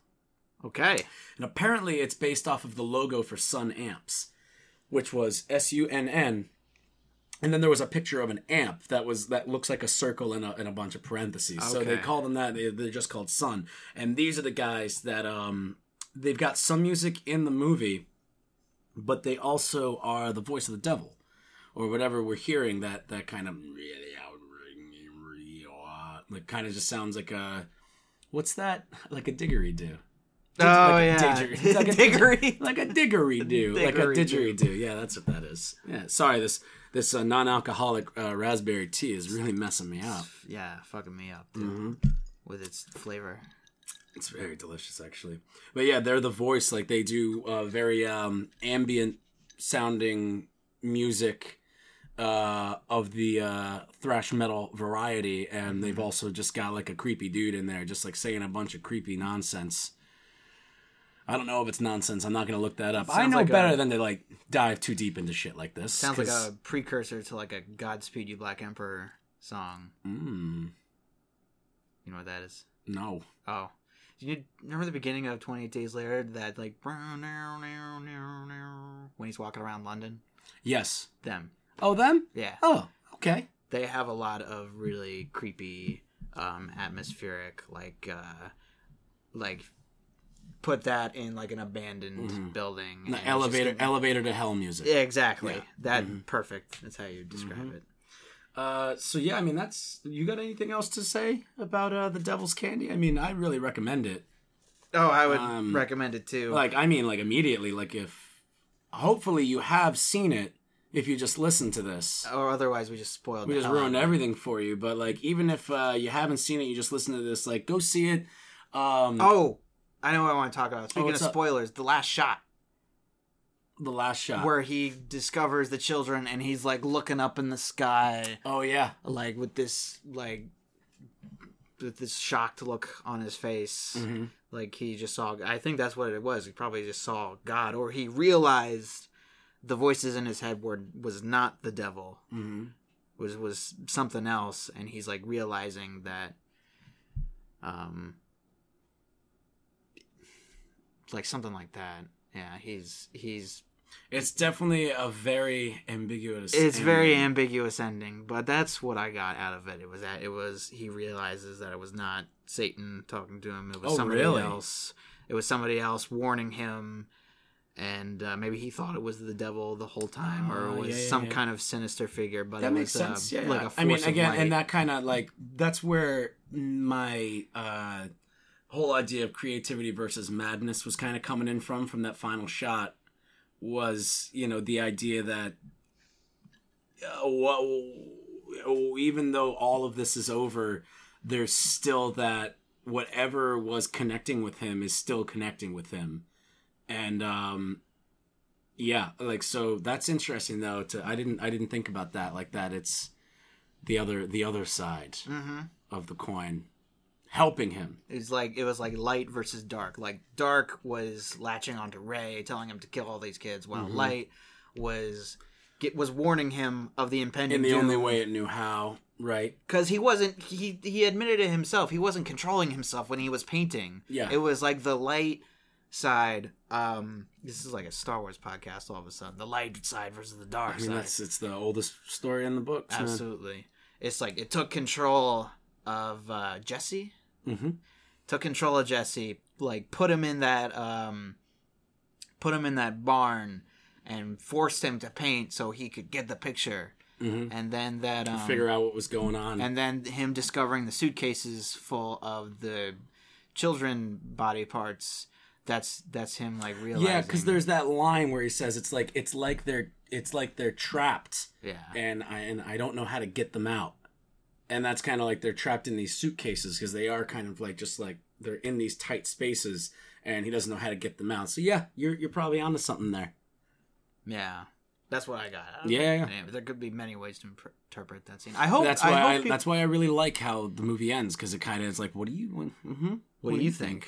okay. And apparently it's based off of the logo for Sunn Amps, which was S U N N. And then there was a picture of an amp that was that looks like a circle and a, and a bunch of parentheses. So they Okay. call them that. They, they're just called Sunn. And these are the guys that um they've got some music in the movie, but they also are the voice of the devil, or whatever we're hearing. That that kind of really out like kind of just sounds like a what's that like a diggery-do. Oh like a yeah, digger- like a diggery. like a diggery-do, like a didgeridoo. Yeah, that's what that is. Yeah, sorry this this uh, non-alcoholic uh, raspberry tea is really messing me up. yeah, fucking me up too, Mm-hmm. with its flavor. It's very delicious, actually. But yeah, they're the voice. Like they do uh, very um, ambient sounding music uh, of the uh, thrash metal variety, and they've also just got like a creepy dude in there, just like saying a bunch of creepy nonsense. I don't know if it's nonsense. I'm not gonna look that up. I know like a- better than to like dive too deep into shit like this. Sounds like a precursor to like a Godspeed You Black Emperor song. Mm, You know what that is? no. Oh. Do you remember the beginning of 28 Days Later? That like when he's walking around London? Yes. Them. Oh, them. Yeah. Oh, okay. They have a lot of really creepy, um, atmospheric, like, uh, like, put that in like an abandoned building. The elevator, gonna- elevator to hell music. Yeah, exactly. Yeah. That perfect. That's how you describe it. Uh, so yeah, I mean, that's. You got anything else to say about uh, the Devil's Candy? I mean, I really recommend it. Oh, I would Um, recommend it too. Like, I mean, like immediately. Like, if hopefully you have seen it, if you just listen to this, or otherwise, we just spoiled. we just ruined everything for you. But like, even if uh, you haven't seen it, you just listen to this. Like, go see it. Um, Oh, I know what I want to talk about. Speaking of what's up? spoilers, the last shot. the last shot. where he discovers the children and he's like looking up in the sky oh yeah, like with this like with this shocked look on his face Mhm. like he just saw i think that's what it was he probably just saw god or he realized the voices in his head were was not the devil hmm was was something else and he's like realizing that um like something like that yeah he's he's it's definitely a very ambiguous. It's very ambiguous ending, but that's what I got out of it. It was that it was he realizes that it was not Satan talking to him. It was Oh, somebody really? else. It was somebody else warning him, and uh, maybe he thought it was the devil the whole time, or Oh, it was yeah, yeah, some yeah. kind of sinister figure. But that it makes was, sense. Uh, yeah, like a force I mean, again, and that kind of like that's where my uh, whole idea of creativity versus madness was kind of coming in from. From that final shot, was you know the idea that uh, well, even though all of this is over, there's still that whatever was connecting with him is still connecting with him, and um, yeah, like so that's interesting though. To I didn't I didn't think about that like that. It's the other the other side Mhm. of the coin helping him. It was like it was like light versus dark. Like dark was latching onto Ray, telling him to kill all these kids, while Mm-hmm. light was get, was warning him of the impending In the only way it knew how, right? because he wasn't he he admitted it himself he wasn't controlling himself when he was painting Yeah. it was like the light side, um, this is like a Star Wars podcast. All of a sudden, the light side versus the dark I mean, side. that's it's the oldest story in the books. Absolutely, it's like it took control of uh, Jesse. Mm-hmm. Took control of Jesse, like put him in that, um, put him in that barn, and forced him to paint so he could get the picture. Mm-hmm. And then that um, Figure out what was going on. and then him discovering the suitcases full of the children body parts that's that's him like realizing yeah, because there's that line where he says it's like it's like they're it's like they're trapped, yeah and I and I don't know how to get them out. And that's kind of like they're trapped in these suitcases because they are kind of like just like they're in these tight spaces, and he doesn't know how to get them out. So yeah, you're you're probably onto something there. yeah that's what i got I Yeah. There could be many ways to imp- interpret that scene i hope that's why I, peop- that's why I really like how the movie ends because it kind of is like, what do you? Mm-hmm. what, do you think?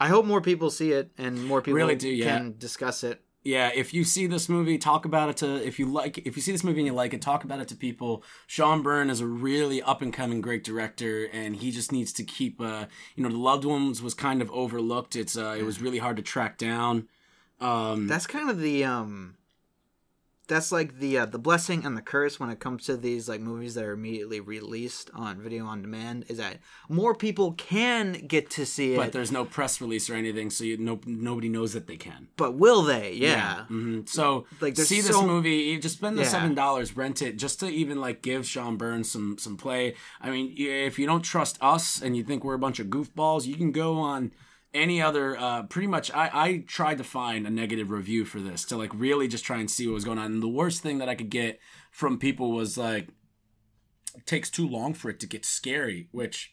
i hope more people see it and more people Really do, yeah. can discuss it Yeah, if you see this movie, talk about it to if you like if you see this movie and you like it, talk about it to people. Sean Byrne is a really up and coming great director and he just needs to keep uh you know, The Loved Ones was kind of overlooked. It's uh it was really hard to track down. Um that's kind of the um that's like the uh, the blessing and the curse when it comes to these like movies that are immediately released on video on demand is that more people can get to see it but there's no press release or anything, so you no nobody knows that they can. but will they yeah, hmm So Like, see this movie, you just spend the Yeah. seven dollars, rent it, just to even like give Sean Burns some some play. I mean, if you don't trust us and you think we're a bunch of goofballs, you can go on any other. Uh, pretty much, I I tried to find a negative review for this to like really just try and see what was going on. And the worst thing that I could get from people was like, it takes too long for it to get scary, which.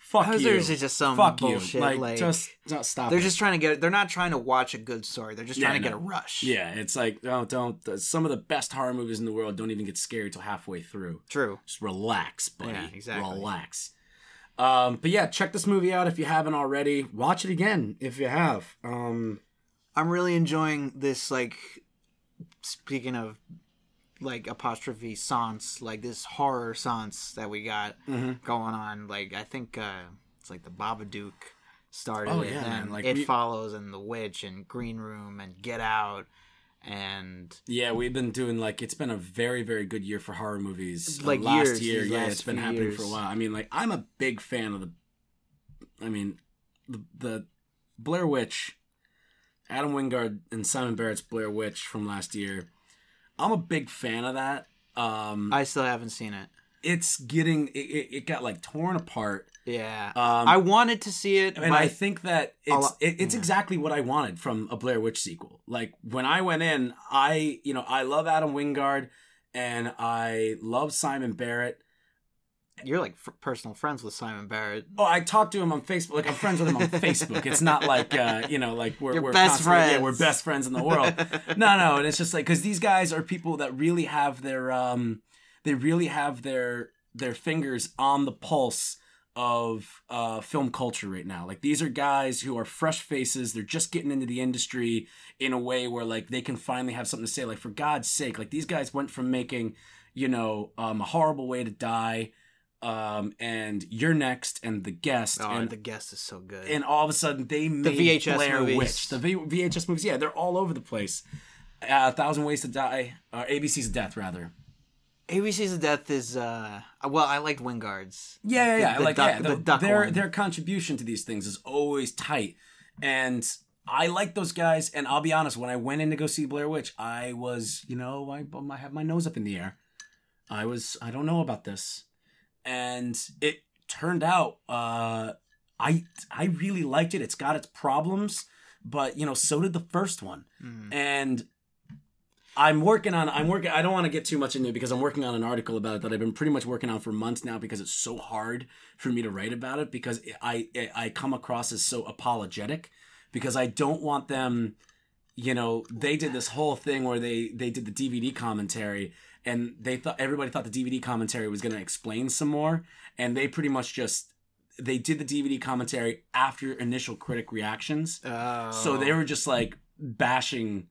Fuck you. Just some Fuck bullshit, you. Like, like- just, just stop. they're it. just trying to get they're not trying to watch a good story they're just Yeah, trying to no. get a rush Yeah, it's like don't don't. Some of the best horror movies in the world don't even get scary till halfway through. true Just relax, buddy. Yeah, exactly. Relax. Um, but yeah, check this movie out if you haven't already. Watch it again if you have. Um, i'm really enjoying this like speaking of like apostrophe sans like this horror sans that we got Mhm. going on like i think uh it's like the babadook started Oh, it, yeah, and man, like, it we- follows and the witch and green room and get out and yeah, we've been doing like it's been a very very good year for horror movies. Uh, Like last years, year, yeah, last it's been happening for a while. I mean, like I'm a big fan of the. I mean, the the Blair Witch, Adam Wingard and Simon Barrett's Blair Witch from last year. I'm a big fan of that. Um, i still haven't seen it it's getting it, it got like torn apart yeah. Um i wanted to see it and i think that it's it, it's yeah. exactly what i wanted from a blair witch sequel. Like when i went in i you know i love adam wingard and i love simon barrett. You're like f- personal friends with simon barrett. Oh i talked to him on facebook like i'm friends with him on facebook. It's not like uh you know like we're, we're best constantly- yeah, we're best friends in the world. No no and it's just like because these guys are people that really have their um they really have their their fingers on the pulse of uh film culture right now like these are guys who are fresh faces they're just getting into the industry in a way where like they can finally have something to say like for god's sake like these guys went from making you know um a horrible way to die um and you're next and the guest oh and the guest is so good and all of a sudden they made VHS Blair movies. Witch. The v- VHS movies, yeah, they're all over the place. Uh, A Thousand Ways to Die, or ABC's Death, rather. ABC's of Death is uh well I liked Wingard's. Yeah, yeah, yeah. The- the like, duck- yeah, the the- duck their one. their contribution to these things is always tight, and I like those guys. And I'll be honest, when I went in to go see Blair Witch, I was, you know, I, I have my nose up in the air. I was, I don't know about this, and it turned out, uh, I I really liked it. It's got its problems, but you know, so did the first one, Mm. and. I'm working on. I'm working. I don't want to get too much into it because I'm working on an article about it that I've been pretty much working on for months now because it's so hard for me to write about it because I I come across as so apologetic because I don't want them. You know, they did this whole thing where they they did the DVD commentary and they thought everybody thought the DVD commentary was going to explain some more and they pretty much just they did the DVD commentary after initial critic reactions. Oh. So they oh. were just like bashing,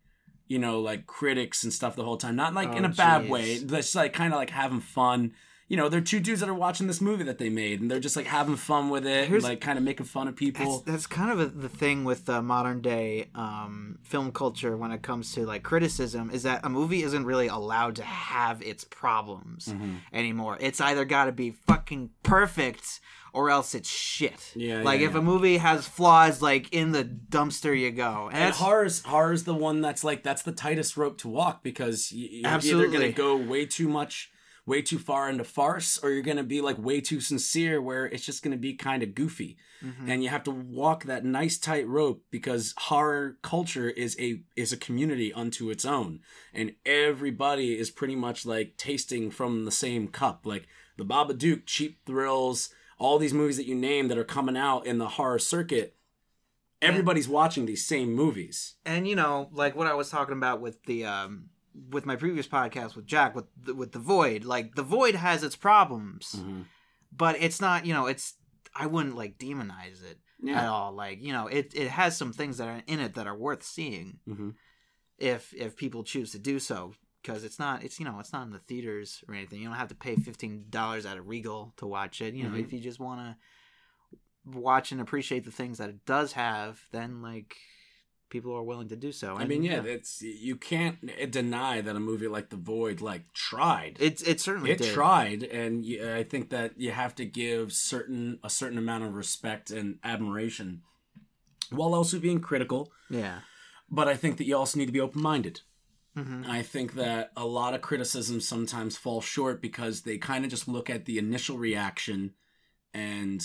you know, like critics and stuff the whole time. Not like in Oh, a bad way, just like kind of like having fun, you know, they're two dudes that are watching this movie that they made, and they're just like having fun with it, and, like kind of making fun of people. that's kind of a, the thing with uh, modern day um, film culture when it comes to like criticism is that a movie isn't really allowed to have its problems Mm-hmm. anymore. It's either got to be fucking perfect or else it's shit. Yeah, like yeah, if yeah. a movie has flaws, like in the dumpster you go. And, And that's horror's horror's the one that's like that's the tightest rope to walk because y- you're either gonna go way too much, way too far into farce, or you're gonna be like way too sincere, where it's just gonna be kind of goofy, Mhm. and you have to walk that nice tight rope because horror culture is a is a community unto its own, and everybody is pretty much like tasting from the same cup, like the Babadook, Cheap Thrills, all these movies that you name that are coming out in the horror circuit. Everybody's watching these same movies. and you know like what i was talking about with the um with my previous podcast with jack with the, with the void like the void has its problems Mm-hmm. but it's not you know it's i wouldn't like demonize it at all. Like you know it it has some things that are in it that are worth seeing hmm if if people choose to do so because it's not it's you know it's not in the theaters or anything. You don't have to pay $15 at a regal to watch it. You know Mhm. if you just want to watch and appreciate the things that it does have then like people are willing to do so I mean, yeah, it's you can't deny that a movie like The Void like tried. It's it certainly It did. tried, and you, I think that you have to give certain a certain amount of respect and admiration, while also being critical. Yeah. But I think that you also need to be open minded. hmm I think that a lot of criticisms sometimes fall short because they kind of just look at the initial reaction and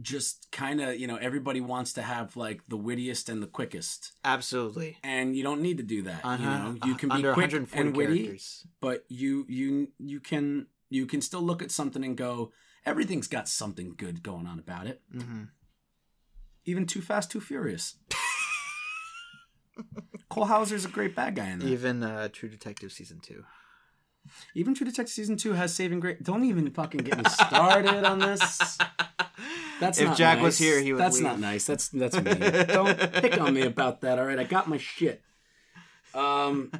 just kind of, you know, everybody wants to have like the wittiest and the quickest. Absolutely. And you don't need to do that. Uh-huh. You know, you can be Under quick and witty, characters. but you you you can you can still look at something and go, everything's got something good going on about it. hmm Even Too Fast, Too Furious. Cole Hauser's a great bad guy in that. Even uh, True Detective season two. Even True Detective season two has saving grace. Don't even fucking get me started on this. That's If not Jack nice. was here, he would That's leave. not nice. That's that's me. Don't pick on me about that. All right, I got my shit. Um.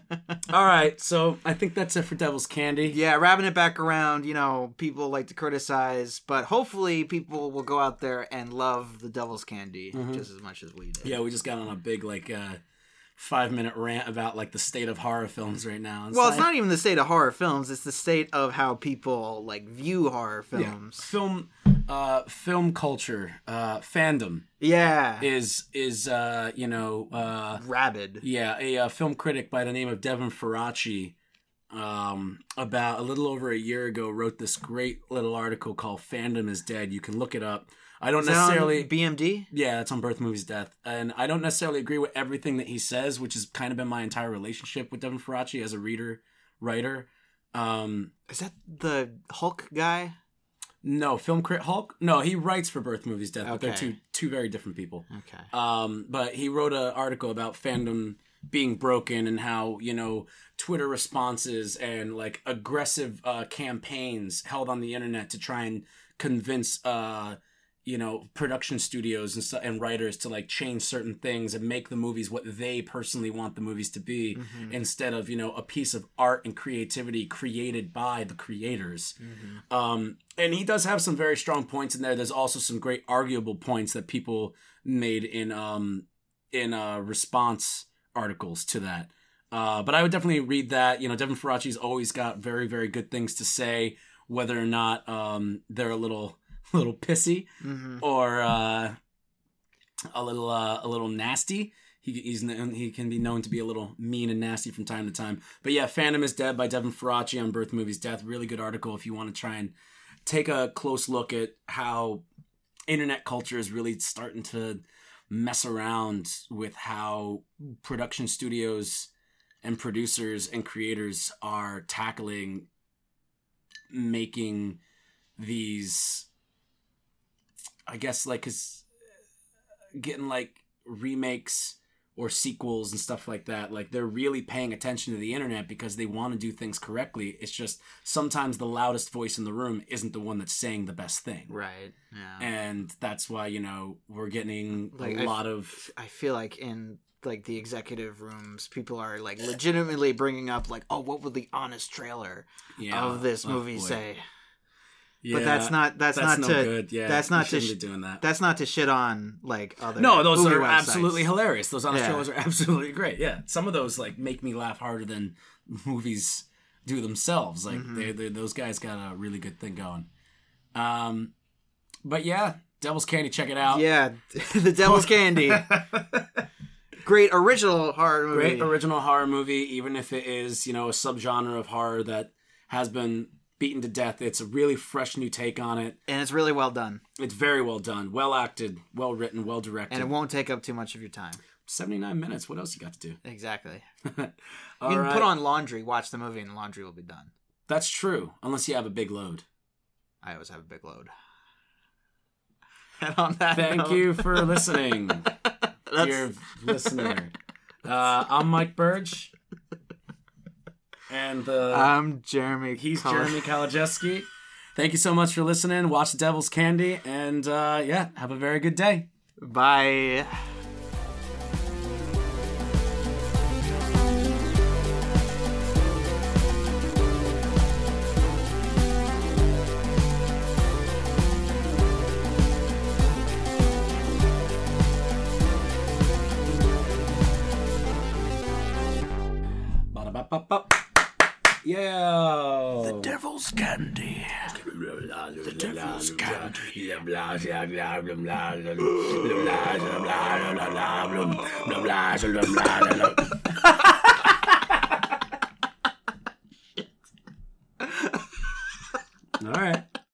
All right, so I think that's it for Devil's Candy. Yeah, wrapping it back around, you know, people like to criticize, but hopefully people will go out there and love the devil's candy Mhm. just as much as we did. Yeah, we just got on a big like uh, five minute rant about like the state of horror films right now. well, it's not even the state of horror films, it's the state of how people like view horror yeah, films. film, uh, film culture, uh, fandom Yeah. is is uh, you know uh, Rabid. Yeah, a, uh film critic by the name of Devin Faraci, um, about a little over a year ago, wrote this great little article called "Fandom is Dead." You can look it up. I don't Is necessarily. BMD? yeah, that's on Birth Movies Death, and I don't necessarily agree with everything that he says, which has kind of been my entire relationship with Devin Faraci as a reader, writer. Um, Is that the Hulk guy? no, film crit Hulk. No, he writes for Birth Movies Death, but they're Okay. two two very different people. Okay. Um, but he wrote an article about fandom being broken and how you know Twitter responses and like aggressive uh, campaigns held on the internet to try and convince uh, you know production studios and stu- and writers to like change certain things and make the movies what they personally want the movies to be Mhm. instead of you know a piece of art and creativity created by the creators. Mhm. Um, and he does have some very strong points in there. There's also some great arguable points that people made in um in uh response articles to that. Uh, but I would definitely read that. You know, Devin Faraci's always got very very good things to say, whether or not um they're a little little pissy Mhm. or uh, a little uh, a little nasty. He, he's he can be known to be a little mean and nasty from time to time. But yeah, Fandom is Dead by Devin Faraci on Birth Movies Death. Really good article if you want to try and take a close look at how internet culture is really starting to mess around with how production studios and producers and creators are tackling making these I guess like cuz uh, getting like remakes or sequels and stuff like that. Like they're really paying attention to the internet because they want to do things correctly. It's just sometimes the loudest voice in the room isn't the one that's saying the best thing. Right. Yeah. And that's why, you know, we're getting Like, a I- lot of I feel like in like the executive rooms, people are like legitimately bringing up like, oh, what would the honest trailer yeah, of this oh, movie boy. say? Yeah, but that's not that's, that's not no to good. Yeah, that's not to sh- doing that. that's not to shit on like other No, those are websites. absolutely hilarious. Those honest Yeah. trailers are absolutely great. Yeah, some of those like make me laugh harder than movies do themselves. Like Mhm. they, they, those guys got a really good thing going. Um, but yeah, Devil's Candy, check it out. Yeah, the Devil's Candy, great original horror movie. great original horror movie, even if it is you know a subgenre of horror that has been beaten to death. It's a really fresh new take on it. and it's really well done, It's very well done, well acted, well written, well directed. and it won't take up too much of your time. Seventy nine minutes. What else you got to do? Exactly. You can right. put on laundry, watch the movie, and laundry will be done. That's true, unless you have a big load. I always have a big load. And on that, Thank note- you for listening, dear listener. Uh, I'm Mike Burge, and uh, I'm Jeremy. he's Col- Jeremy Kalajeski. Thank you so much for listening. Watch The Devil's Candy, and uh, yeah, have a very good day. Bye. Ba-da-ba-ba-ba. Yeah. The Devil's Candy. The Devil's Candy. Candy.